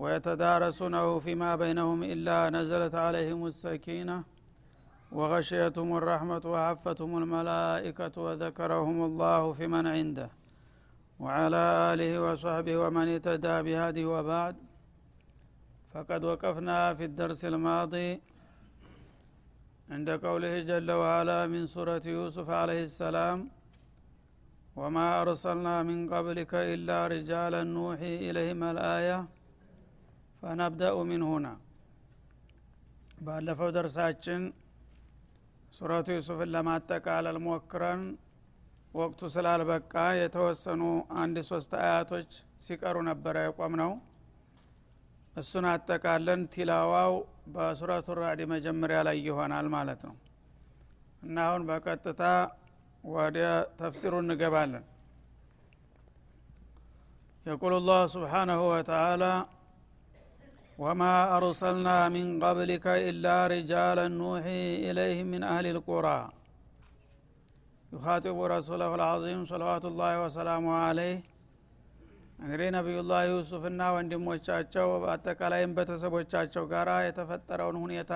ويتدارسونه فيما بينهم إلا نزلت عليهم السكينة وغشيتهم الرحمة وعفتهم الملائكة وذكرهم الله في من عنده وعلى آله وصحبه ومن اهتدى بهذه وبعد. فقد وقفنا في الدرس الماضي عند قوله جل وعلا من سورة يوسف عليه السلام وما أرسلنا من قبلك إلا رجالا نوحي إليهم الآية ፈነብደኡ ሚን ሁና? ባለፈው ደርሳችን ሱረቱ ዩሱፍን ለማጠቃለል ሞክረን ወቅቱ ስላልበቃ የተወሰኑ አንድ ሶስት አያቶች ሲቀሩ ነበረ የቆም ነው እሱን አጠቃለን ቲላዋው በሱረቱ ራዕድ መጀመሪያ ላይ ይሆናል ማለት ነው። እና አሁን በቀጥታ ወደ ተፍሲሩ እንገባለን። የቁል ላህ ስብሓናሁ ወተላ وما أرسلنا من قبلك إلا رجالا نوحي إليهم من أهل القرى يخاطب رسوله العظيم صلوات الله وسلامه عليه እንግዲህ ነቢዩላህ ዩሱፍና ወንድሞቻቸው በአጠቃላይም ቤተሰቦቻቸው ጋር የተፈጠረውን ሁኔታ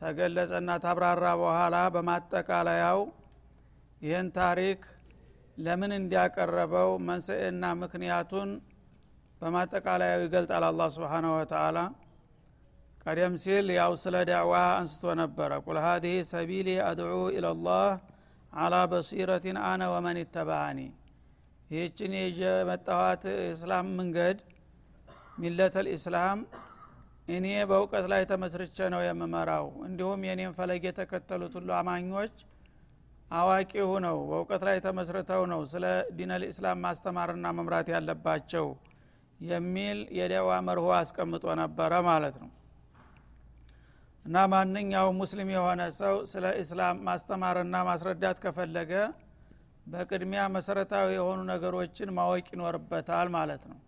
ተገለጸና ታብራራ በኋላ በማጠቃለያው ይህን ታሪክ ለምን እንዲያቀረበው መንስኤና ምክንያቱን በማጠቃለያው ይገልጣል አላ ስብሓንሁ ወተላ ቀደም ሲል ያው ስለ ዳዕዋ አንስቶ ነበረ። ቁል ሀዚህ ሰቢሊ አድዑ ኢለላህ አላ በሲረቲን አነ ወመን ይተባአኒ ይህችን የጀ መጣኋት እስላም መንገድ ሚለተ ልእስላም እኔ በእውቀት ላይ ተመስርቼ ነው የምመራው። እንዲሁም የኔን ፈለግ የተከተሉት ሁሉ አማኞች አዋቂ ሁነው በእውቀት ላይ ተመስርተው ነው ስለ ዲን ልእስላም ማስተማርና መምራት ያለባቸው የሚል የደዋ መርሆ አስቀምጦ ነበረ ማለት ነው። እና ማንኛውም ሙስሊም የሆነ ሰው ስለ እስላም ማስተማርና ማስረዳት ከፈለገ በቅድሚያ መሰረታዊ የሆኑ ነገሮችን ማወቅ ይኖርበታል ማለት ነው።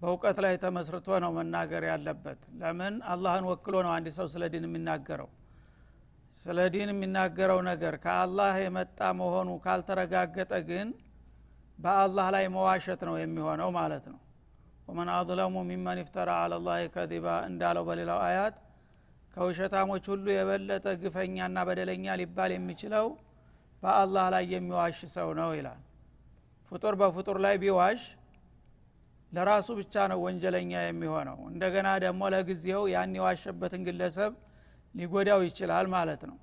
በእውቀት ላይ ተመስርቶ ነው መናገር ያለበት። ለምን? አላህን ወክሎ ነው አንድ ሰው ስለ ዲን የሚናገረው። ስለ ዲን የሚናገረው ነገር ከአላህ የመጣ መሆኑ ካልተረጋገጠ ግን በአላህ ላይ መዋሸት ነው የሚሆነው ማለት ነው ወመን አظለሙ ሚመን ይፍተራ አለላህ ከዚባ እንዳለው በሌላው አያት ከውሸታሞች ሁሉ የበለጠ ግፈኛና በደለኛ ሊባል የሚችለው በአላህ ላይ የሚዋሽ ሰው ነው ይላል። ፍጡር በፍጡር ላይ ቢዋሽ ለራሱ ብቻ ነው ወንጀለኛ የሚሆነው። እንደገና ደግሞ ለጊዜው ያን የዋሸበትን ግለሰብ ሊጎዳው ይችላል ማለት ነው።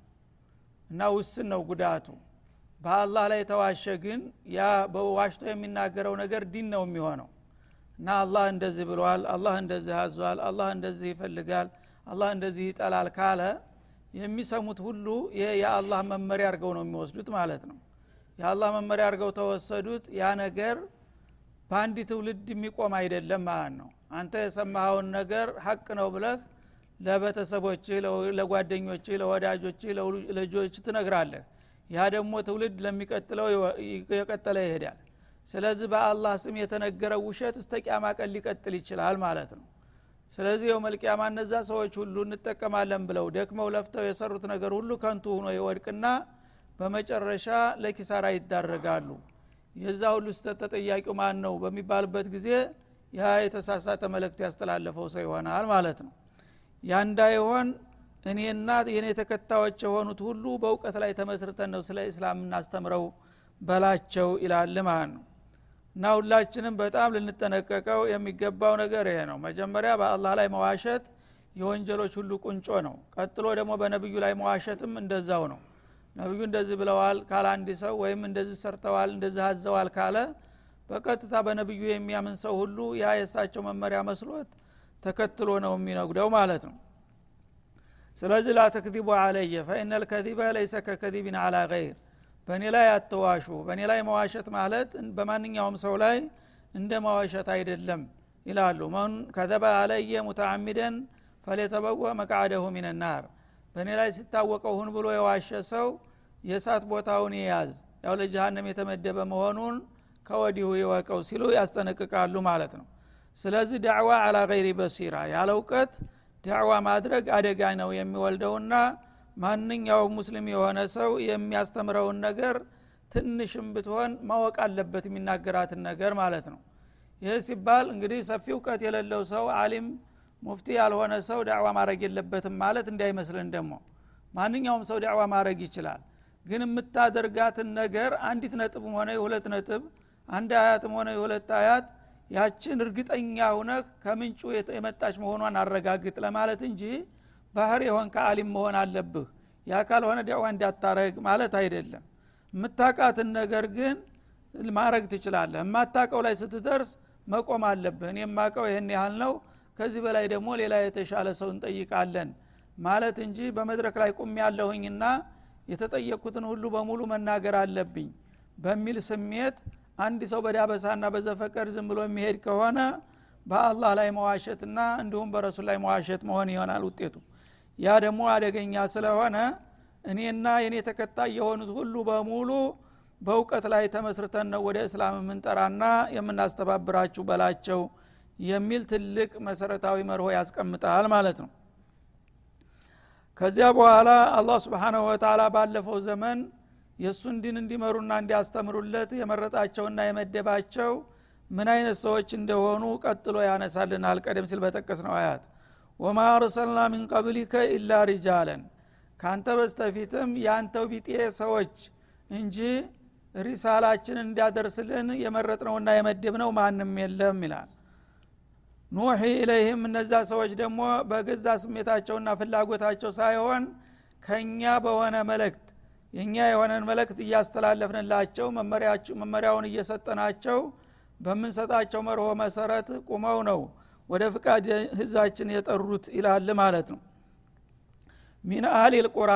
እና ውስን ነው ጉዳቱ። በአላህ ላይ ተዋሸ ግን ያ በዋሽቶ የሚናገረው ነገር ዲን ነው የሚሆነው እና አላህ እንደዚህ ብሏል አላህ እንደዚህ አዟል አላህ እንደዚህ ይፈልጋል አላህ እንደዚህ ይጠላል ካለ የሚሰሙት ሁሉ የአላህ መመሪያ አድርገው ነው የሚወስዱት ማለት ነው። የአላህ መመሪያ አድርገው ተወሰዱት ያ ነገር በአንድ ትውልድ የሚቆም አይደለም ማለት ነው። አንተ የሰማኸውን ነገር ሀቅ ነው ብለህ ለቤተሰቦች ለጓደኞች ለወዳጆች ለልጆች ትነግራለህ። ያ ደግሞ ትውልድ ለሚቀጥለው የቀጠለ ይሄዳል ስለዚህ በአላህ ስም የተነገረው ውሸት እስተ ቂያማ ቀን ሊቀጥል ይችላል ማለት ነው። ስለዚህ የው መልቅያማ እነዛ ሰዎች ሁሉ እንጠቀማለን ብለው ደክመው ለፍተው የሰሩት ነገር ሁሉ ከንቱ ሁኖ ይወድቅና በመጨረሻ ለኪሳራ ይዳረጋሉ። የዛ ሁሉ ስተት ተጠያቂው ማን ነው በሚባልበት ጊዜ ያ የተሳሳተ መልእክት ያስተላለፈው ሰው ይሆናል ማለት ነው። ያ እንዳይሆን እኔና የኔ ተከታዮች የሆኑት ሁሉ በእውቀት ላይ ተመስርተን ነው ስለ እስላም እናስተምረው በላቸው ይላል ማለት ነው እና ሁላችንም በጣም ልንጠነቀቀው የሚገባው ነገር ይሄ ነው። መጀመሪያ በአላህ ላይ መዋሸት የወንጀሎች ሁሉ ቁንጮ ነው። ቀጥሎ ደግሞ በነቢዩ ላይ መዋሸትም እንደዛው ነው። ነቢዩ እንደዚህ ብለዋል ካለ አንድ ሰው ወይም እንደዚህ ሰርተዋል እንደዚህ አዘዋል ካለ በቀጥታ በነቢዩ የሚያምን ሰው ሁሉ ያ የእሳቸው መመሪያ መስሎት ተከትሎ ነው የሚነጉደው ማለት ነው። ስለዚህ ላ ተክዚቡ አለየ ፈኢነ ልከዚበ ለይሰ ከከዚብን አላ ገይር በእኔ ላይ አትዋሹ በእኔ ላይ መዋሸት ማለት በማንኛውም ሰው ላይ እንደ መዋሸት አይደለም ይላሉ። መን ከዘበ አለየ ሙተአሚደን ፈሌተበወ መቃደሁ ሚንናር በእኔ ላይ ሲታወቀው ሁን ብሎ የዋሸ ሰው የእሳት ቦታውን ይያዝ ያው ለጀሃነም የተመደበ መሆኑን ከወዲሁ ይወቀው ሲሉ ያስጠነቅቃሉ ማለት ነው። ስለዚህ ዳዕዋ አላ ገይሪ በሲራ ያለ እውቀት ዳዕዋ ማድረግ አደጋ ነው የሚወልደውና ማንኛውም ሙስሊም የሆነ ሰው የሚያስተምረውን ነገር ትንሽም ብትሆን ማወቅ አለበት የሚናገራትን ነገር ማለት ነው። ይህ ሲባል እንግዲህ ሰፊ እውቀት የሌለው ሰው አሊም ሙፍቲ ያልሆነ ሰው ዳዕዋ ማድረግ የለበትም ማለት እንዳይመስልን ደግሞ ማንኛውም ሰው ዳዕዋ ማድረግ ይችላል። ግን የምታደርጋትን ነገር አንዲት ነጥብም ሆነ የሁለት ነጥብ አንድ አያትም ሆነ የሁለት አያት ያችን እርግጠኛ ሁነህ ከምንጩ የመጣች መሆኗን አረጋግጥ ለማለት እንጂ ባህር የሆን ከአሊም መሆን አለብህ። ያ ካልሆነ ዳዕዋ እንዳታረግ ማለት አይደለም። የምታቃትን ነገር ግን ማድረግ ትችላለህ። የማታቀው ላይ ስትደርስ መቆም አለብህ። እኔ የማቀው ይህን ያህል ነው። ከዚህ በላይ ደግሞ ሌላ የተሻለ ሰው እንጠይቃለን ማለት እንጂ በመድረክ ላይ ቁም ያለሁኝና የተጠየቅኩትን ሁሉ በሙሉ መናገር አለብኝ በሚል ስሜት አንድ ሰው በዳበሳና በዘፈቀድ ዝም ብሎ የሚሄድ ከሆነ በአላህ ላይ መዋሸትና እንዲሁም በረሱል ላይ መዋሸት መሆን ይሆናል ውጤቱ ያ ደግሞ አደገኛ ስለሆነ እኔና የኔ ተከታይ የሆኑት ሁሉ በሙሉ በእውቀት ላይ ተመስርተን ነው ወደ እስላም የምንጠራና የምናስተባብራችሁ በላቸው የሚል ትልቅ መሰረታዊ መርሆ ያስቀምጣል ማለት ነው። ከዚያ በኋላ አላህ ስብሓናሁ ወተላ ባለፈው ዘመን የእሱን ዲን እንዲመሩና እንዲያስተምሩለት የመረጣቸውና የመደባቸው ምን አይነት ሰዎች እንደሆኑ ቀጥሎ ያነሳልናል። ቀደም ሲል በጠቀስ ነው አያት ወማ አርሰልና ሚን ቀብሊከ ኢላ ሪጃለን። ካንተ በስተፊትም የአንተው ቢጤ ሰዎች እንጂ ሪሳላችን እንዲያደርስልን የመረጥነውና የመደብነው ማንም የለም ይላል። ኑሒ ኢለይህም እነዛ ሰዎች ደግሞ በገዛ ስሜታቸውና ፍላጎታቸው ሳይሆን ከኛ በሆነ መልእክት የእኛ የሆነን መልእክት እያስተላለፍንላቸው መመሪያውን እየሰጠናቸው በምንሰጣቸው መርሆ መሰረት ቁመው ነው ወደ ፍቃድ ህዛችን የጠሩት ይላል ማለት ነው። ሚን አህሊል ቁራ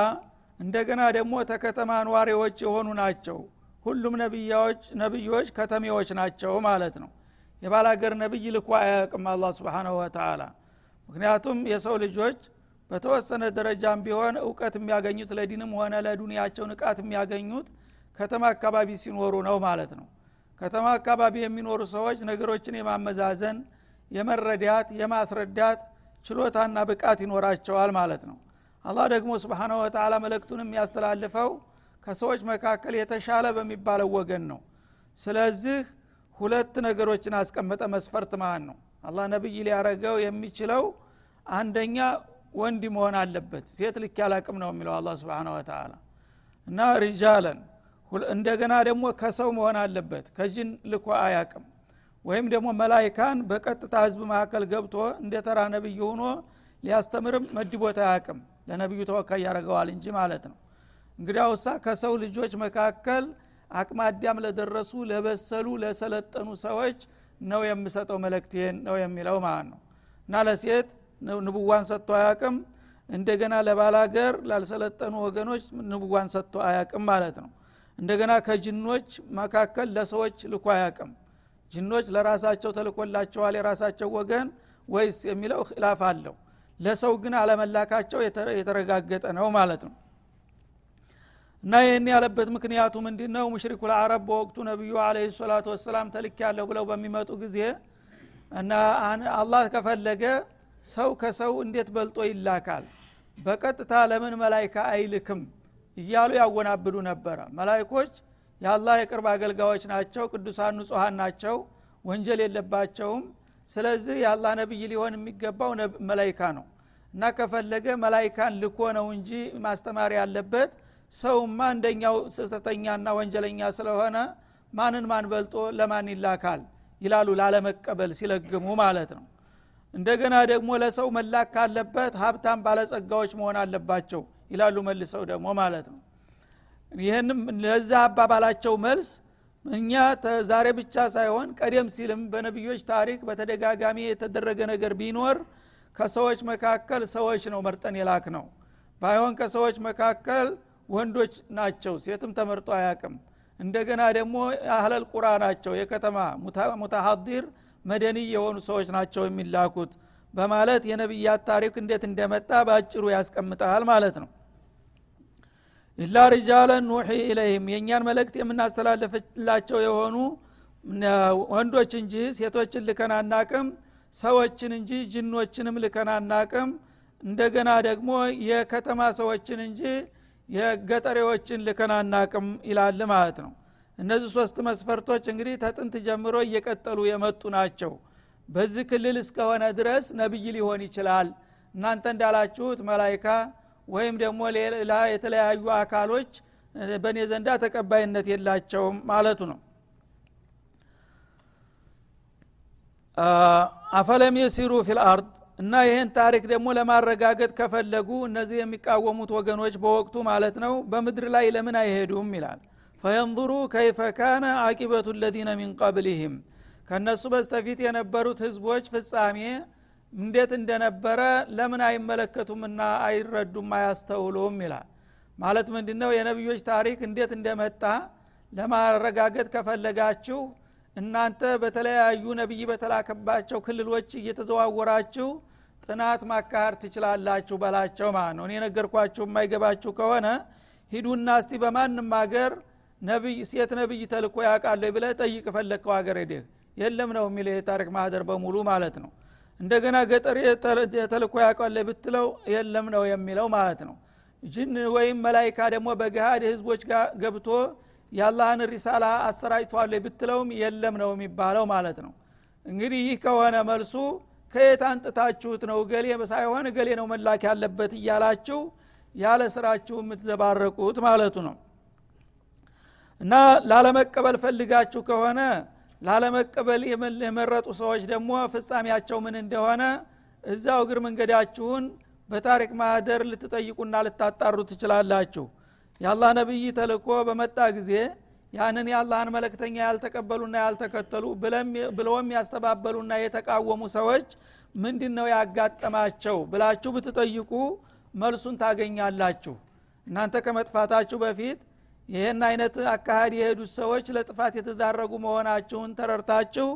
እንደገና ደግሞ ተከተማ ኗሪዎች የሆኑ ናቸው። ሁሉም ነቢያዎች ነቢዮች ከተሜዎች ናቸው ማለት ነው። የባላገር ነቢይ ልኮ አያቅም አላ ስብንሁ ወተላ ምክንያቱም የሰው ልጆች በተወሰነ ደረጃም ቢሆን እውቀት የሚያገኙት ለዲንም ሆነ ለዱንያቸው ንቃት የሚያገኙት ከተማ አካባቢ ሲኖሩ ነው ማለት ነው። ከተማ አካባቢ የሚኖሩ ሰዎች ነገሮችን የማመዛዘን የመረዳት የማስረዳት ችሎታና ብቃት ይኖራቸዋል ማለት ነው። አላህ ደግሞ ስብሓነ ወተላ መልእክቱን የሚያስተላልፈው ከሰዎች መካከል የተሻለ በሚባለው ወገን ነው። ስለዚህ ሁለት ነገሮችን አስቀመጠ መስፈርት ማለት ነው። አላህ ነቢይ ሊያረገው የሚችለው አንደኛ ወንድ መሆን አለበት ሴት ልክ ያላቅም ነው የሚለው አላ ስብን ወተላ እና ሪጃለን እንደገና ደግሞ ከሰው መሆን አለበት ከጅን ልኮ አያቅም ወይም ደግሞ መላይካን በቀጥታ ህዝብ መካከል ገብቶ እንደ ተራ ነቢይ ሆኖ ሊያስተምርም መድቦት አያቅም ለነቢዩ ተወካይ ያደረገዋል እንጂ ማለት ነው። እንግዲያውሳ ከሰው ልጆች መካከል አቅመ አዳም ለደረሱ ለበሰሉ ለሰለጠኑ ሰዎች ነው የምሰጠው መለክቴን ነው የሚለው ማለት ነው። እና ለሴት ንቡዋን ሰጥቶ አያቅም እንደገና ለባላገር ላልሰለጠኑ ወገኖች ንቡዋን ሰጥቶ አያቅም ማለት ነው። እንደገና ከጅኖች መካከል ለሰዎች ልኮ አያቅም ጅኖች ለራሳቸው ተልኮላቸዋል የራሳቸው ወገን ወይስ የሚለው ኪላፍ አለው። ለሰው ግን አለመላካቸው የተረጋገጠ ነው ማለት ነው። እና ይህን ያለበት ምክንያቱ ምንድ ነው ሙሽሪኩ ልአረብ በወቅቱ ነቢዩ አለ ሰላቱ ወሰላም ተልክ ያለሁ ብለው በሚመጡ ጊዜ እና አላህ ከፈለገ ሰው ከሰው እንዴት በልጦ ይላካል? በቀጥታ ለምን መላይካ አይልክም? እያሉ ያወናብዱ ነበረ። መላይኮች የአላህ የቅርብ አገልጋዮች ናቸው ቅዱሳን ንጹሐን ናቸው ወንጀል የለባቸውም። ስለዚህ የአላህ ነቢይ ሊሆን የሚገባው መላይካ ነው። እና ከፈለገ መላይካን ልኮ ነው እንጂ ማስተማር ያለበት ሰውማ እንደኛው ስህተተኛና ወንጀለኛ ስለሆነ ማንን ማን በልጦ ለማን ይላካል? ይላሉ ላለመቀበል ሲለግሙ ማለት ነው። እንደገና ደግሞ ለሰው መላክ ካለበት ሀብታም ባለጸጋዎች መሆን አለባቸው ይላሉ መልሰው ደግሞ ማለት ነው ይህንም ለዛ አባባላቸው መልስ እኛ ዛሬ ብቻ ሳይሆን ቀደም ሲልም በነቢዮች ታሪክ በተደጋጋሚ የተደረገ ነገር ቢኖር ከሰዎች መካከል ሰዎች ነው መርጠን የላክ ነው ባይሆን ከሰዎች መካከል ወንዶች ናቸው ሴትም ተመርጦ አያቅም እንደገና ደግሞ አህለል ቁራ ናቸው የከተማ ሙታሀዲር መደኒ የሆኑ ሰዎች ናቸው የሚላኩት በማለት የነቢያት ታሪክ እንዴት እንደመጣ በአጭሩ ያስቀምጣል ማለት ነው ኢላ ሪጃለን ኑሒ ኢለይህም የእኛን መልእክት የምናስተላልፍላቸው የሆኑ ወንዶች እንጂ ሴቶችን ልከን አናቅም ሰዎችን እንጂ ጅኖችንም ልከን አናቅም። እንደገና ደግሞ የከተማ ሰዎችን እንጂ የገጠሬዎችን ልከን አናቅም ይላል ማለት ነው። እነዚህ ሶስት መስፈርቶች እንግዲህ ተጥንት ጀምሮ እየቀጠሉ የመጡ ናቸው። በዚህ ክልል እስከሆነ ድረስ ነብይ ሊሆን ይችላል። እናንተ እንዳላችሁት መላይካ ወይም ደግሞ ሌላ የተለያዩ አካሎች በእኔ ዘንዳ ተቀባይነት የላቸውም ማለቱ ነው። አፈለም የሲሩ ፊልአርድ እና ይህን ታሪክ ደግሞ ለማረጋገጥ ከፈለጉ እነዚህ የሚቃወሙት ወገኖች በወቅቱ ማለት ነው በምድር ላይ ለምን አይሄዱም ይላል። ፈየንظሩ ከይፈ ካነ አቂበቱ ለዚነ ሚን ቀብሊህም ከእነሱ በስተፊት የነበሩት ህዝቦች ፍጻሜ እንዴት እንደነበረ ለምን አይመለከቱምና አይረዱም አያስተውሉም ይላል። ማለት ምንድ ነው የነቢዮች ታሪክ እንዴት እንደመጣ ለማረጋገጥ ከፈለጋችሁ እናንተ በተለያዩ ነቢይ በተላከባቸው ክልሎች እየተዘዋወራችሁ ጥናት ማካሄድ ትችላላችሁ በላቸው ማለት ነው። እኔ ነገርኳችሁ የማይገባችሁ ከሆነ ሂዱና እስቲ በማንም ሀገር ነቢይ ሴት ነቢይ ተልኮ ያውቃለ ብለ ጠይቅ ፈለግከው ሀገር ሄደህ የለም ነው የሚል የታሪክ ማህደር በሙሉ ማለት ነው እንደገና ገጠር ተልኮ ያውቃለ ብትለው የለም ነው የሚለው ማለት ነው። ጅን ወይም መላይካ ደግሞ በገሃድ ህዝቦች ጋር ገብቶ የአላህን ሪሳላ አሰራጭቷል ብትለውም የለም ነው የሚባለው ማለት ነው። እንግዲህ ይህ ከሆነ መልሱ ከየት አንጥታችሁት ነው? ገሌ ሳይሆን ገሌ ነው መላክ ያለበት እያላችሁ ያለ ስራችሁ የምትዘባረቁት ማለቱ ነው። እና ላለመቀበል ፈልጋችሁ ከሆነ ላለመቀበል የመረጡ ሰዎች ደግሞ ፍጻሜያቸው ምን እንደሆነ እዛው እግር መንገዳችሁን በታሪክ ማህደር ልትጠይቁና ልታጣሩ ትችላላችሁ። የአላህ ነቢይ ተልኮ በመጣ ጊዜ ያንን የአላህን መለክተኛ ያልተቀበሉና ያልተከተሉ ብለውም ያስተባበሉና የተቃወሙ ሰዎች ምንድን ነው ያጋጠማቸው ብላችሁ ብትጠይቁ መልሱን ታገኛላችሁ። እናንተ ከመጥፋታችሁ በፊት ይህን አይነት አካሃድ የሄዱት ሰዎች ለጥፋት የተዳረጉ መሆናችሁን ተረርታችሁ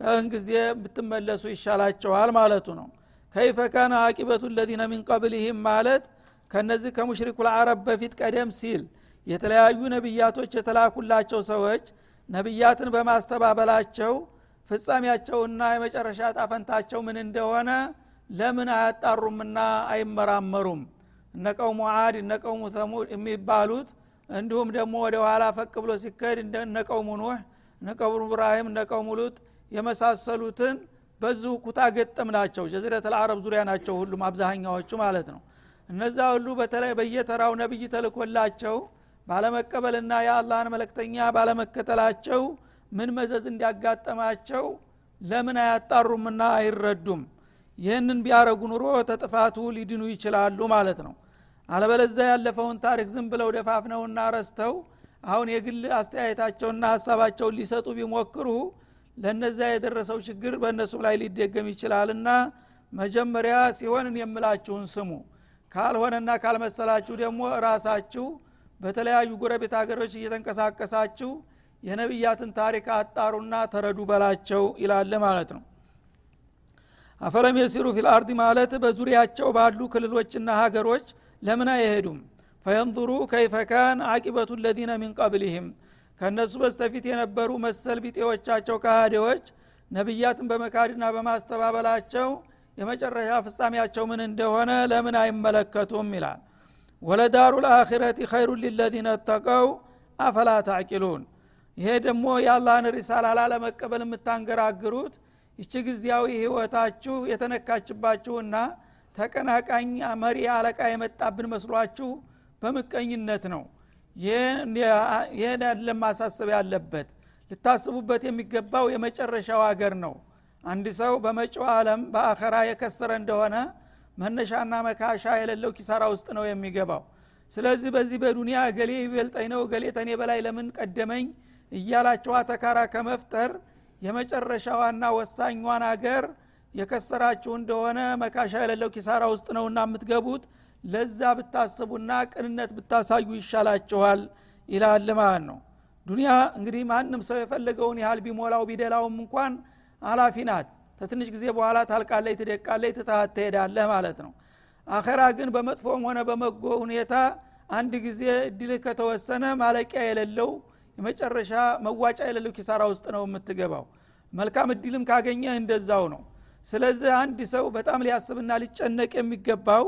እህን ጊዜ ብትመለሱ ይሻላቸዋል ማለቱ ነው። ከይፈ ካነ አቂበቱ ለዚነ ሚን ማለት ከነዚህ ከሙሽሪኩ ልአረብ በፊት ቀደም ሲል የተለያዩ ነቢያቶች የተላኩላቸው ሰዎች ነቢያትን በማስተባበላቸው ፍጻሜያቸውና የመጨረሻ ጣፈንታቸው ምን እንደሆነ ለምን አያጣሩምና አይመራመሩም? እነ ቀውሙ አድ እነ ቀውሙ ተሙድ የሚባሉት እንዲሁም ደግሞ ወደ ኋላ ፈቅ ብሎ ሲካሄድ እነ ቀውሙ ኑህ ኢብራሂም እነ ሉጥ የመሳሰሉትን በዚሁ ኩታ ገጠም ናቸው። ጀዚረት አልአረብ ዙሪያ ናቸው ሁሉም አብዛኛዎቹ ማለት ነው። እነዛ ሁሉ በተለይ በየተራው ነብይ ተልኮላቸው ባለመቀበልና የአላህን መለክተኛ ባለመከተላቸው ምን መዘዝ እንዲያጋጠማቸው ለምን አያጣሩምና አይረዱም? ይህንን ቢያረጉ ኑሮ ተጥፋቱ ሊድኑ ይችላሉ ማለት ነው አለበለዛ ያለፈውን ታሪክ ዝም ብለው ደፋፍነውና ረስተው አሁን የግል አስተያየታቸውና ሀሳባቸውን ሊሰጡ ቢሞክሩ ለነዚያ የደረሰው ችግር በእነሱም ላይ ሊደገም ይችላልና መጀመሪያ ሲሆንን የምላችሁን ስሙ። ካልሆነና ካልመሰላችሁ ደግሞ ራሳችሁ በተለያዩ ጎረቤት ሀገሮች እየተንቀሳቀሳችሁ የነቢያትን ታሪክ አጣሩና ተረዱ በላቸው ይላል ማለት ነው። أفلم يسيروا في الأرض ማለት በዙሪያቸው ባሉ ክልሎችና ሀገሮች ለምን አይሄዱም? فينظروا كيف كان عاقبة الذين من قبلهم ከእነሱ በስተፊት የነበሩ መሰል ቢጤዎቻቸው ካሃዴዎች ነቢያትን በመካድና በማስተባበላቸው የመጨረሻ ፍጻሜያቸው ምን እንደሆነ ለምን አይመለከቱም? ይላል። ወለዳሩ ልአኪረቲ ኸይሩ ሊለዚነ ተቀው አፈላ ታዕቂሉን ይሄ ደግሞ የአላህን ሪሳላ ላለመቀበል የምታንገራግሩት ይቺ ጊዜያዊ ህይወታችሁ የተነካችባችሁና ተቀናቃኝ መሪ አለቃ የመጣብን መስሏችሁ በምቀኝነት ነው። ይህን አይደለም ማሳሰብ ያለበት። ልታስቡበት የሚገባው የመጨረሻው ሀገር ነው። አንድ ሰው በመጪው ዓለም በአኸራ የከሰረ እንደሆነ መነሻና መካሻ የሌለው ኪሳራ ውስጥ ነው የሚገባው። ስለዚህ በዚህ በዱንያ እገሌ ይበልጠኝ ነው እገሌ ተኔ በላይ ለምን ቀደመኝ እያላቸው አተካራ ከመፍጠር የመጨረሻዋና ወሳኟን አገር የከሰራችሁ እንደሆነ መካሻ የሌለው ኪሳራ ውስጥ ነውና የምትገቡት። ለዛ ብታስቡና ቅንነት ብታሳዩ ይሻላችኋል ይላል ማለት ነው። ዱንያ እንግዲህ ማንም ሰው የፈለገውን ያህል ቢሞላው ቢደላውም እንኳን አላፊ ናት። ተትንሽ ጊዜ በኋላ ታልቃለይ ትደቃለይ ትታት ትሄዳለህ ማለት ነው። አኸራ ግን በመጥፎም ሆነ በመጎ ሁኔታ አንድ ጊዜ እድልህ ከተወሰነ ማለቂያ የሌለው የመጨረሻ መዋጫ የሌለው ኪሳራ ውስጥ ነው የምትገባው። መልካም እድልም ካገኘህ እንደዛው ነው ስለዚህ አንድ ሰው በጣም ሊያስብና ሊጨነቅ የሚገባው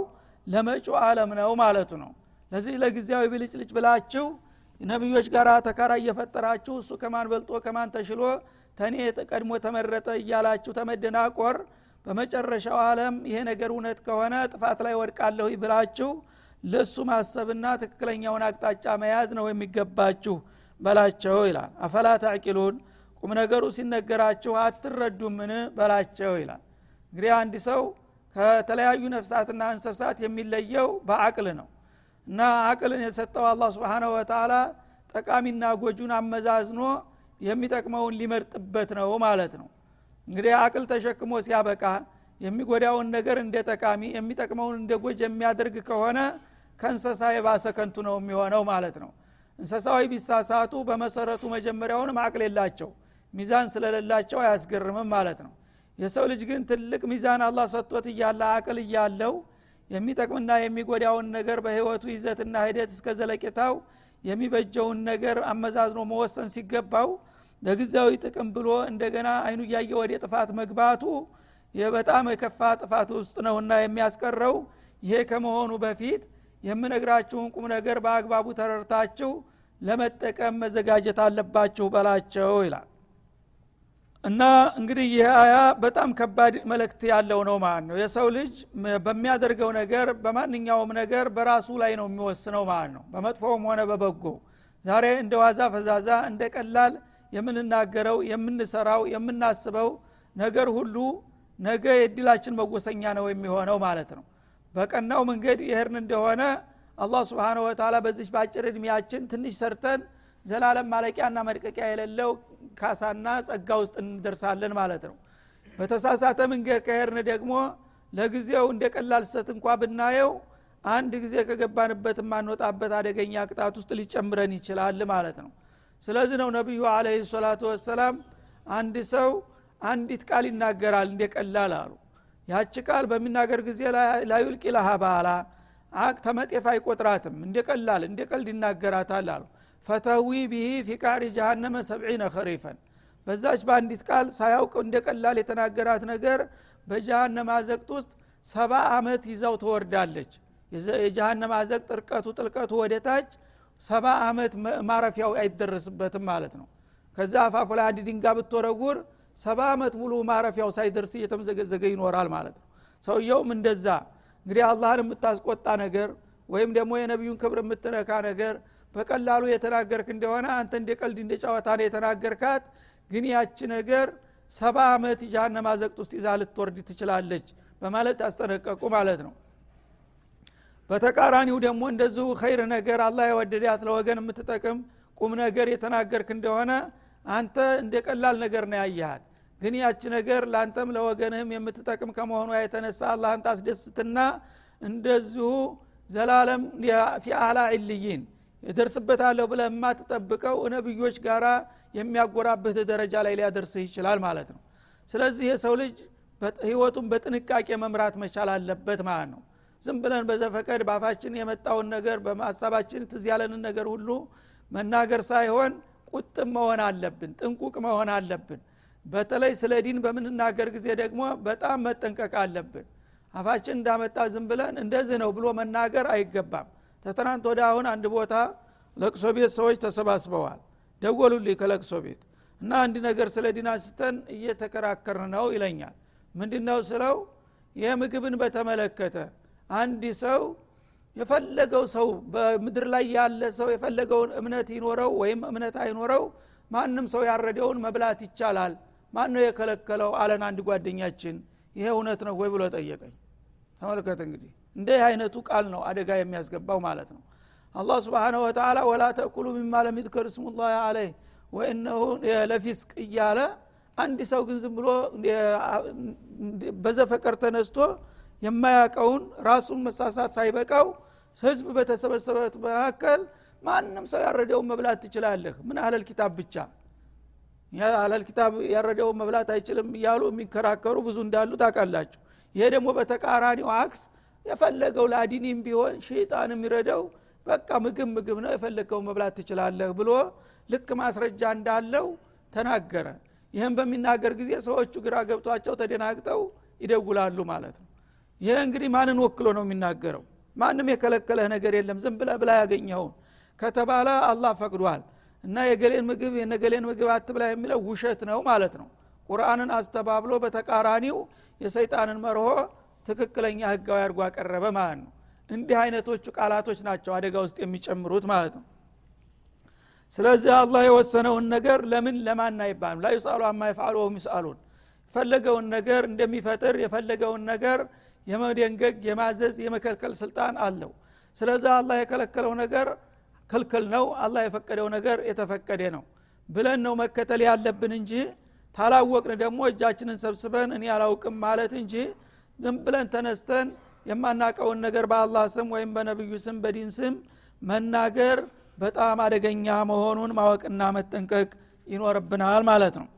ለመጪ አለም ነው ማለቱ ነው። ለዚህ ለጊዜያዊ ብልጭልጭ ብላችሁ ነቢዮች ጋር ተካራ እየፈጠራችሁ እሱ ከማን በልጦ ከማን ተሽሎ ተኔ ቀድሞ ተመረጠ እያላችሁ ተመደናቆር በመጨረሻው አለም ይሄ ነገር እውነት ከሆነ ጥፋት ላይ ወድቃለሁ ብላችሁ ለእሱ ማሰብና ትክክለኛውን አቅጣጫ መያዝ ነው የሚገባችሁ በላቸው ይላል። አፈላ ታዕቂሉን ቁም ነገሩ ሲነገራችሁ አትረዱምን? በላቸው ይላል እንግዲህ አንድ ሰው ከተለያዩ ነፍሳትና እንስሳት የሚለየው በአቅል ነው። እና አቅልን የሰጠው አላህ ስብንሁ ወተላ ጠቃሚና ጎጁን አመዛዝኖ የሚጠቅመውን ሊመርጥበት ነው ማለት ነው። እንግዲህ አቅል ተሸክሞ ሲያበቃ የሚጎዳውን ነገር እንደ ጠቃሚ የሚጠቅመውን እንደ ጎጅ የሚያደርግ ከሆነ ከእንሰሳ የባሰ ከንቱ ነው የሚሆነው ማለት ነው። እንሰሳዊ ቢሳሳቱ በመሰረቱ መጀመሪያውንም አቅል የላቸው። ሚዛን ስለሌላቸው አያስገርምም ማለት ነው የሰው ልጅ ግን ትልቅ ሚዛን አላህ ሰጥቶት እያለ አቅል እያለው የሚጠቅምና የሚጎዳውን ነገር በህይወቱ ይዘትና ሂደት እስከ ዘለቄታው የሚበጀውን ነገር አመዛዝኖ መወሰን ሲገባው ለጊዜያዊ ጥቅም ብሎ እንደገና አይኑ እያየ ወደ ጥፋት መግባቱ በጣም የከፋ ጥፋት ውስጥ ነውና የሚያስቀረው። ይሄ ከመሆኑ በፊት የምነግራችሁን ቁም ነገር በአግባቡ ተረርታችሁ ለመጠቀም መዘጋጀት አለባችሁ በላቸው ይላል እና እንግዲህ ይህ አያ በጣም ከባድ መልእክት ያለው ነው ማለት ነው። የሰው ልጅ በሚያደርገው ነገር በማንኛውም ነገር በራሱ ላይ ነው የሚወስነው ማለት ነው። በመጥፎም ሆነ በበጎ። ዛሬ እንደ ዋዛ ፈዛዛ እንደ ቀላል የምንናገረው የምንሰራው የምናስበው ነገር ሁሉ ነገ የድላችን መወሰኛ ነው የሚሆነው ማለት ነው። በቀናው መንገድ ይህርን እንደሆነ አላህ ስብንሁ ወተላ በዚች በአጭር እድሜያችን ትንሽ ሰርተን ዘላለም ማለቂያና መድቀቂያ የሌለው ካሳና ጸጋ ውስጥ እንደርሳለን ማለት ነው። በተሳሳተ መንገድ ከሄርን ደግሞ ለጊዜው እንደ ቀላል ስተት እንኳ ብናየው አንድ ጊዜ ከገባንበት የማንወጣበት አደገኛ ቅጣት ውስጥ ሊጨምረን ይችላል ማለት ነው። ስለዚህ ነው ነቢዩ አለህ ሰላቱ ወሰላም አንድ ሰው አንዲት ቃል ይናገራል እንደ ቀላል አሉ። ያቺ ቃል በሚናገር ጊዜ ላዩልቂ ለሃ ባላ ተመጤፍ አይቆጥራትም እንደ ቀላል እንደ ቀልድ ይናገራታል አሉ ፈተዊ ቢሂ ፊ ቃሪ ጀሃነመ ሰብዒነ ከሪፈን በዛች በአንዲት ቃል ሳያውቅ እንደ ቀላል የተናገራት ነገር በጀሃነም አዘቅት ውስጥ ሰባ አመት ይዛው ትወርዳለች። የጀሃነም አዘቅት እርቀቱ ጥልቀቱ ወደ ታች ሰባ አመት ማረፊያው አይደረስበትም ማለት ነው። ከዛ አፋፉ ላይ አንድ ድንጋ ብትወረጉር ሰባ አመት ሙሉ ማረፊያው ሳይደርስ እየተመዘገዘገ ይኖራል ማለት ነው። ሰውየውም እንደዛ። እንግዲህ አላህን የምታስቆጣ ነገር ወይም ደግሞ የነቢዩን ክብር የምትነካ ነገር በቀላሉ የተናገርክ እንደሆነ አንተ እንደ ቀልድ እንደ ጨዋታ ነው የተናገርካት። ግን ያቺ ነገር ሰባ አመት ጃሃንም አዘቅት ውስጥ ይዛ ልትወርድ ትችላለች በማለት ያስጠነቀቁ ማለት ነው። በተቃራኒው ደግሞ እንደዚሁ ኸይር ነገር አላህ የወደዳት ለወገን የምትጠቅም ቁም ነገር የተናገርክ እንደሆነ አንተ እንደ ቀላል ነገር ነው ያያሃት ግን ያቺ ነገር ለአንተም ለወገንህም የምትጠቅም ከመሆኗ የተነሳ አላህን ታስደስትና እንደዚሁ ዘላለም ፊ አላ ዕልይን እደርስበታለሁ ብለህ የማትጠብቀው ነብዮች ጋራ የሚያጎራብህ ደረጃ ላይ ሊያደርስህ ይችላል ማለት ነው። ስለዚህ የሰው ልጅ ህይወቱን በጥንቃቄ መምራት መቻል አለበት ማለት ነው። ዝም ብለን በዘፈቀድ ባፋችን የመጣውን ነገር በማሳባችን ትዝ ያለንን ነገር ሁሉ መናገር ሳይሆን ቁጥም መሆን አለብን ጥንቁቅ መሆን አለብን። በተለይ ስለ ዲን በምንናገር ጊዜ ደግሞ በጣም መጠንቀቅ አለብን። አፋችን እንዳመጣ ዝም ብለን እንደዚህ ነው ብሎ መናገር አይገባም ተትናንት ወደ አሁን አንድ ቦታ ለቅሶ ቤት ሰዎች ተሰባስበዋል። ደወሉልኝ ከለቅሶ ቤት እና አንድ ነገር ስለ ዲን አንስተን እየተከራከርን ነው ይለኛል። ምንድ ነው ስለው ይህ ምግብን በተመለከተ አንድ ሰው የፈለገው ሰው በምድር ላይ ያለ ሰው የፈለገውን እምነት ይኖረው ወይም እምነት አይኖረው ማንም ሰው ያረደውን መብላት ይቻላል። ማን ነው የከለከለው አለን አንድ ጓደኛችን። ይሄ እውነት ነው ወይ ብሎ ጠየቀኝ። ተመልከት እንግዲህ እንዲህ አይነቱ ቃል ነው አደጋ የሚያስገባው ማለት ነው። አላህ ስብሓንሁ ወተላ ወላ ተእኩሉ ሚማ ለም ይዝከር እስሙላህ አለይህ ወእነሁ ለፊስቅ እያለ አንድ ሰው ግን ዝም ብሎ በዘፈቀር ተነስቶ የማያቀውን ራሱን መሳሳት ሳይበቃው ህዝብ በተሰበሰበት መካከል ማንም ሰው ያረደውን መብላት ትችላለህ። ምን አለል ኪታብ ብቻ? አለል ኪታብ ያረደው መብላት አይችልም እያሉ የሚከራከሩ ብዙ እንዳሉ ታውቃላችሁ። ይሄ ደግሞ በተቃራኒው አክስ የፈለገው ላዲኒም ቢሆን ሸይጣን የሚረደው በቃ ምግብ ምግብ ነው የፈለገው መብላት ትችላለህ ብሎ ልክ ማስረጃ እንዳለው ተናገረ። ይህም በሚናገር ጊዜ ሰዎቹ ግራ ገብቷቸው ተደናግጠው ይደጉላሉ ማለት ነው። ይህ እንግዲህ ማንን ወክሎ ነው የሚናገረው? ማንም የከለከለህ ነገር የለም ዝም ብለ ብላ ያገኘውን ከተባለ አላህ ፈቅዷል። እና የገሌን ምግብ የነገሌን ምግብ አትብላ የሚለው ውሸት ነው ማለት ነው። ቁርአንን አስተባብሎ በተቃራኒው የሰይጣንን መርሆ ትክክለኛ ህጋዊ አድርጎ አቀረበ ማለት ነው። እንዲህ አይነቶቹ ቃላቶች ናቸው አደጋ ውስጥ የሚጨምሩት ማለት ነው። ስለዚህ አላህ የወሰነውን ነገር ለምን ለማን አይባልም? ላ ዩስአሉ አማ ይፍአሉ ወሁም ይስአሉን የፈለገውን ነገር እንደሚፈጥር የፈለገውን ነገር የመደንገግ የማዘዝ የመከልከል ስልጣን አለው። ስለዚህ አላህ የከለከለው ነገር ክልክል ነው አላህ የፈቀደው ነገር የተፈቀደ ነው ብለን ነው መከተል ያለብን እንጂ ታላወቅን ደግሞ እጃችንን ሰብስበን እኔ አላውቅም ማለት እንጂ ዝም ብለን ተነስተን የማናቀውን ነገር በአላህ ስም ወይም በነቢዩ ስም በዲን ስም መናገር በጣም አደገኛ መሆኑን ማወቅና መጠንቀቅ ይኖርብናል ማለት ነው።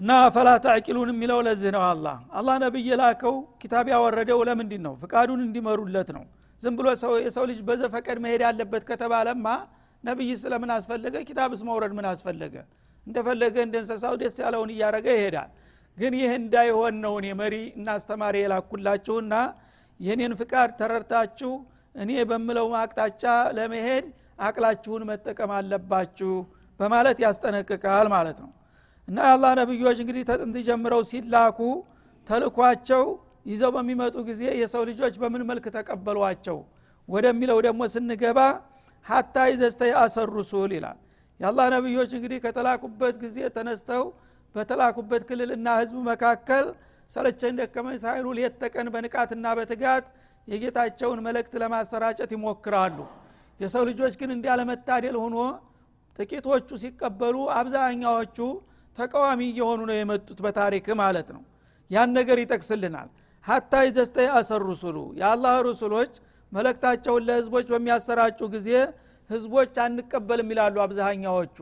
እና ፈላ ታዕቂሉን የሚለው ለዚህ ነው አላህ። አላህ ነቢይ የላከው ኪታብ ያወረደው ለምንድን ነው ፍቃዱን እንዲመሩለት ነው። ዝም ብሎ የሰው ልጅ በዘፈቀድ መሄድ ያለበት ከተባለማ ነቢይ ስለምን አስፈለገ? ኪታብስ መውረድ ምን አስፈለገ? እንደፈለገ እንደ እንሰሳው ደስ ያለውን እያረገ ይሄዳል ግን ይህ እንዳይሆን ነው እኔ መሪ እና አስተማሪ የላኩላችሁና የኔን ፍቃድ ተረድታችሁ እኔ በምለው አቅጣጫ ለመሄድ አቅላችሁን መጠቀም አለባችሁ በማለት ያስጠነቅቃል ማለት ነው። እና የአላህ ነቢዮች እንግዲህ ተጥንት ጀምረው ሲላኩ ተልኳቸው ይዘው በሚመጡ ጊዜ የሰው ልጆች በምን መልክ ተቀበሏቸው ወደሚለው ደግሞ ስንገባ ሀታ ይዘስተይ አሰር ሩሱል ይላል። የአላህ ነቢዮች እንግዲህ ከተላኩበት ጊዜ ተነስተው በተላኩበት ክልልና ህዝብ መካከል ሰለቸኝ ደከመኝ ሳይሉ ሌት በንቃትና በትጋት የጌታቸውን መልእክት ለማሰራጨት ይሞክራሉ። የሰው ልጆች ግን እንዲያለመታደል ሆኖ ጥቂቶቹ ሲቀበሉ አብዛኛዎቹ ተቃዋሚ እየሆኑ ነው የመጡት በታሪክ ማለት ነው። ያን ነገር ይጠቅስልናል። ሀታ ይዘስተይ አሰር ሩሱሉ የአላህ ሩሱሎች መለክታቸውን ለህዝቦች በሚያሰራጩ ጊዜ ህዝቦች አንቀበልም ይላሉ አብዛኛዎቹ።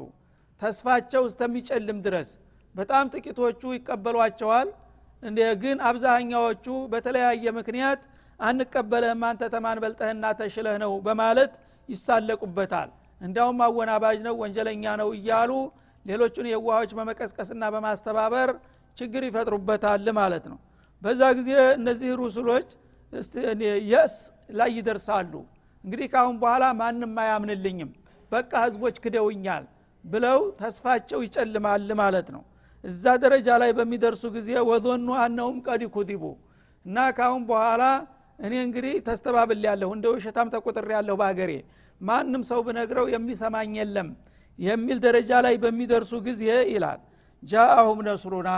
ተስፋቸው እስተሚጨልም ድረስ በጣም ጥቂቶቹ ይቀበሏቸዋል። ግን አብዛኛዎቹ በተለያየ ምክንያት አንቀበልህም አንተ ተማን በልጠህና ተሽለህ ነው በማለት ይሳለቁበታል። እንዲያውም አወናባጅ ነው ወንጀለኛ ነው እያሉ ሌሎቹን የዋሆች በመቀስቀስና በማስተባበር ችግር ይፈጥሩበታል ማለት ነው። በዛ ጊዜ እነዚህ ሩሱሎች የስ ላይ ይደርሳሉ። እንግዲህ ካሁን በኋላ ማንም አያምንልኝም በቃ ህዝቦች ክደውኛል ብለው ተስፋቸው ይጨልማል ማለት ነው እዛ ደረጃ ላይ በሚደርሱ ጊዜ ወዞኑ አነውም ቀድ ኩዚቡ። እና ካሁን በኋላ እኔ እንግዲህ ተስተባብል ያለሁ እንደ ውሸታም ተቆጥር ያለሁ በአገሬ። ማንም ሰው ብነግረው የሚሰማኝ የለም የሚል ደረጃ ላይ በሚደርሱ ጊዜ ይላል ጃአሁም ነስሩና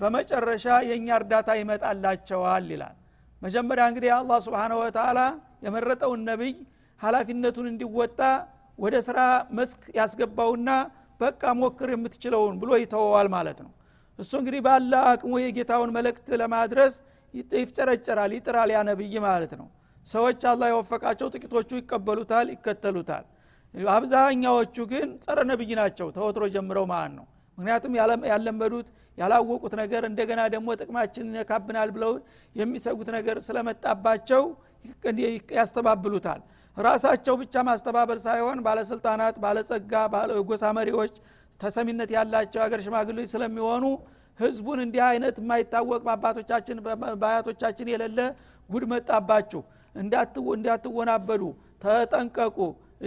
በመጨረሻ የእኛ እርዳታ ይመጣላቸዋል ይላል። መጀመሪያ እንግዲህ አላህ ስብሓነ ወተላ የመረጠውን ነቢይ ሀላፊነቱን እንዲወጣ ወደ ስራ መስክ ያስገባውና በቃ ሞክር የምትችለውን ብሎ ይተወዋል ማለት ነው። እሱ እንግዲህ ባለ አቅሙ የጌታውን መልእክት ለማድረስ ይፍጨረጨራል ይጥራል ያ ነብይ ማለት ነው። ሰዎች አላህ የወፈቃቸው ጥቂቶቹ ይቀበሉታል ይከተሉታል። አብዛኛዎቹ ግን ጸረ ነብይ ናቸው ተወትሮ ጀምረው ማለት ነው። ምክንያቱም ያለመዱት ያላወቁት ነገር እንደገና ደግሞ ጥቅማችንን ያካብናል ብለው የሚሰጉት ነገር ስለመጣባቸው ያስተባብሉታል ራሳቸው ብቻ ማስተባበል ሳይሆን ባለስልጣናት ባለጸጋ ጎሳ መሪዎች ተሰሚነት ያላቸው ሀገር ሽማግሌዎች ስለሚሆኑ ህዝቡን እንዲህ አይነት የማይታወቅ በአባቶቻችን በአያቶቻችን የሌለ ጉድ መጣባችሁ። እንዳትወናበዱ ተጠንቀቁ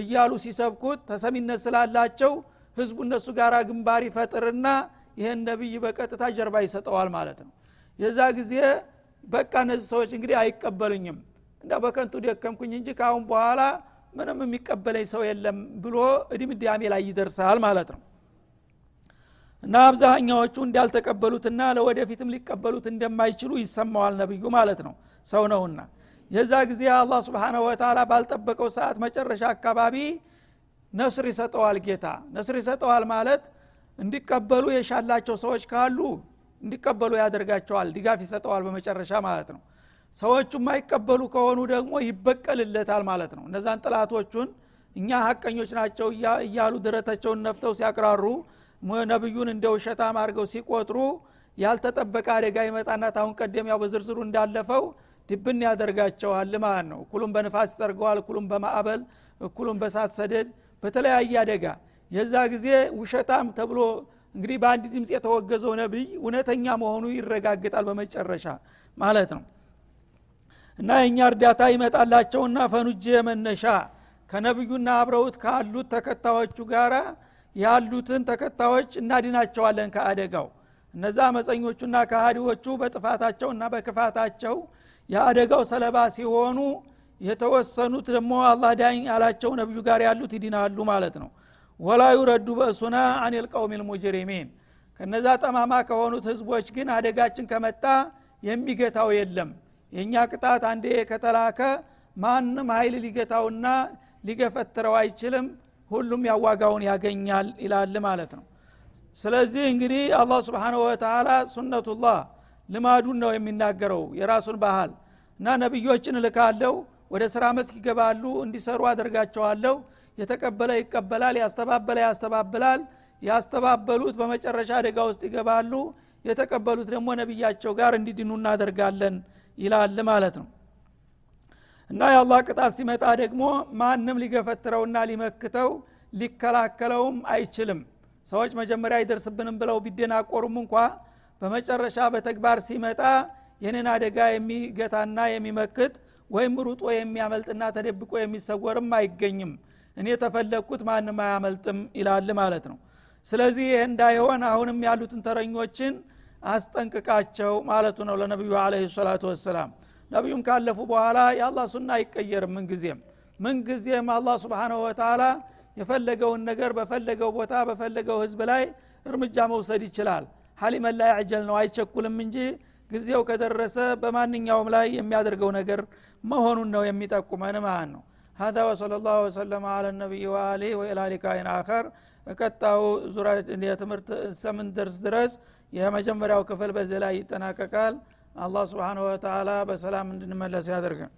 እያሉ ሲሰብኩት ተሰሚነት ስላላቸው ህዝቡ እነሱ ጋር ግንባር ይፈጥርና ይህን ነቢይ በቀጥታ ጀርባ ይሰጠዋል ማለት ነው። የዛ ጊዜ በቃ እነዚህ ሰዎች እንግዲህ አይቀበሉኝም እንዳ በከንቱ ደከምኩኝ እንጂ ካሁን በኋላ ምንም የሚቀበለኝ ሰው የለም ብሎ እድምዳሜ ላይ ይደርሳል ማለት ነው። እና አብዛኛዎቹ እንዳልተቀበሉትና ለወደፊትም ሊቀበሉት እንደማይችሉ ይሰማዋል ነብዩ ማለት ነው። ሰው ነውና የዛ ጊዜ አላህ ስብሓነ ወተላ ባልጠበቀው ሰዓት መጨረሻ አካባቢ ነስር ይሰጠዋል ጌታ። ነስር ይሰጠዋል ማለት እንዲቀበሉ የሻላቸው ሰዎች ካሉ እንዲቀበሉ ያደርጋቸዋል ድጋፍ ይሰጠዋል በመጨረሻ ማለት ነው ሰዎቹ የማይቀበሉ ከሆኑ ደግሞ ይበቀልለታል ማለት ነው። እነዛን ጥላቶቹን እኛ ሀቀኞች ናቸው እያሉ ድረታቸውን ነፍተው ሲያቅራሩ ነቢዩን እንደ ውሸታም አድርገው ሲቆጥሩ ያልተጠበቀ አደጋ ይመጣና ታሁን ቀደም ያው በዝርዝሩ እንዳለፈው ድብን ያደርጋቸዋል ማለት ነው። እኩሉም በንፋስ ይጠርገዋል እኩሉም በማዕበል እኩሉም በሳት ሰደድ በተለያየ አደጋ። የዛ ጊዜ ውሸታም ተብሎ እንግዲህ በአንድ ድምፅ የተወገዘው ነቢይ እውነተኛ መሆኑ ይረጋግጣል በመጨረሻ ማለት ነው እና የእኛ እርዳታ ይመጣላቸውና ፈኑጀ መነሻ ከነቢዩና አብረውት ካሉት ተከታዮቹ ጋር ያሉትን ተከታዮች እናድናቸዋለን ከአደጋው። እነዛ አመፀኞቹና ከሃዲዎቹ በጥፋታቸውና በክፋታቸው የአደጋው ሰለባ ሲሆኑ የተወሰኑት ደግሞ አላህ ዳኝ ያላቸው ነቢዩ ጋር ያሉት ይድናሉ ማለት ነው። ወላ ዩረዱ በእሱና አኒል ቀውም ልሙጅሪሚን ከነዛ ጠማማ ከሆኑት ህዝቦች ግን አደጋችን ከመጣ የሚገታው የለም የእኛ ቅጣት አንዴ ከተላከ ማንም ኃይል ሊገታውና ሊገፈትረው አይችልም። ሁሉም ያዋጋውን ያገኛል ይላል ማለት ነው። ስለዚህ እንግዲህ አላህ ስብሓንሁ ወተላ ሱነቱላህ ልማዱን ነው የሚናገረው የራሱን ባህል እና ነቢዮችን እልካለሁ ወደ ስራ መስክ ይገባሉ እንዲሰሩ አደርጋቸዋለሁ። የተቀበለ ይቀበላል ያስተባበለ ያስተባብላል። ያስተባበሉት በመጨረሻ አደጋ ውስጥ ይገባሉ። የተቀበሉት ደግሞ ነቢያቸው ጋር እንዲድኑ እናደርጋለን ይላል ማለት ነው። እና የአላህ ቅጣት ሲመጣ ደግሞ ማንም ሊገፈትረውና ሊመክተው ሊከላከለውም አይችልም። ሰዎች መጀመሪያ አይደርስብንም ብለው ቢደናቆሩም እንኳ በመጨረሻ በተግባር ሲመጣ ይህንን አደጋ የሚገታና የሚመክት ወይም ሩጦ የሚያመልጥና ተደብቆ የሚሰወርም አይገኝም። እኔ ተፈለግኩት ማንም አያመልጥም ይላል ማለት ነው። ስለዚህ ይህ እንዳይሆን አሁንም ያሉትን ተረኞችን አስጠንቅቃቸው ማለቱ ነው ለነቢዩ አለ ሰላቱ ወሰላም። ነቢዩም ካለፉ በኋላ የአላህ ሱና አይቀየርም ምንጊዜም። ምንጊዜም አላህ ስብንሁ ወተላ የፈለገውን ነገር በፈለገው ቦታ በፈለገው ህዝብ ላይ እርምጃ መውሰድ ይችላል። ሀሊመን ላይ ያዕጀል ነው አይቸኩልም እንጂ ጊዜው ከደረሰ በማንኛውም ላይ የሚያደርገው ነገር መሆኑን ነው የሚጠቁመን ማለት ነው هذا وصلى الله وسلم على النبي وآله وإلى لقاء آخر በቀጣው ዙራ የትምህርት ሰምን ደርስ ድረስ የመጀመሪያው ክፍል በዚህ ላይ ይጠናቀቃል አላህ ስብሓንሁ ወተላ በሰላም እንድንመለስ ያደርገን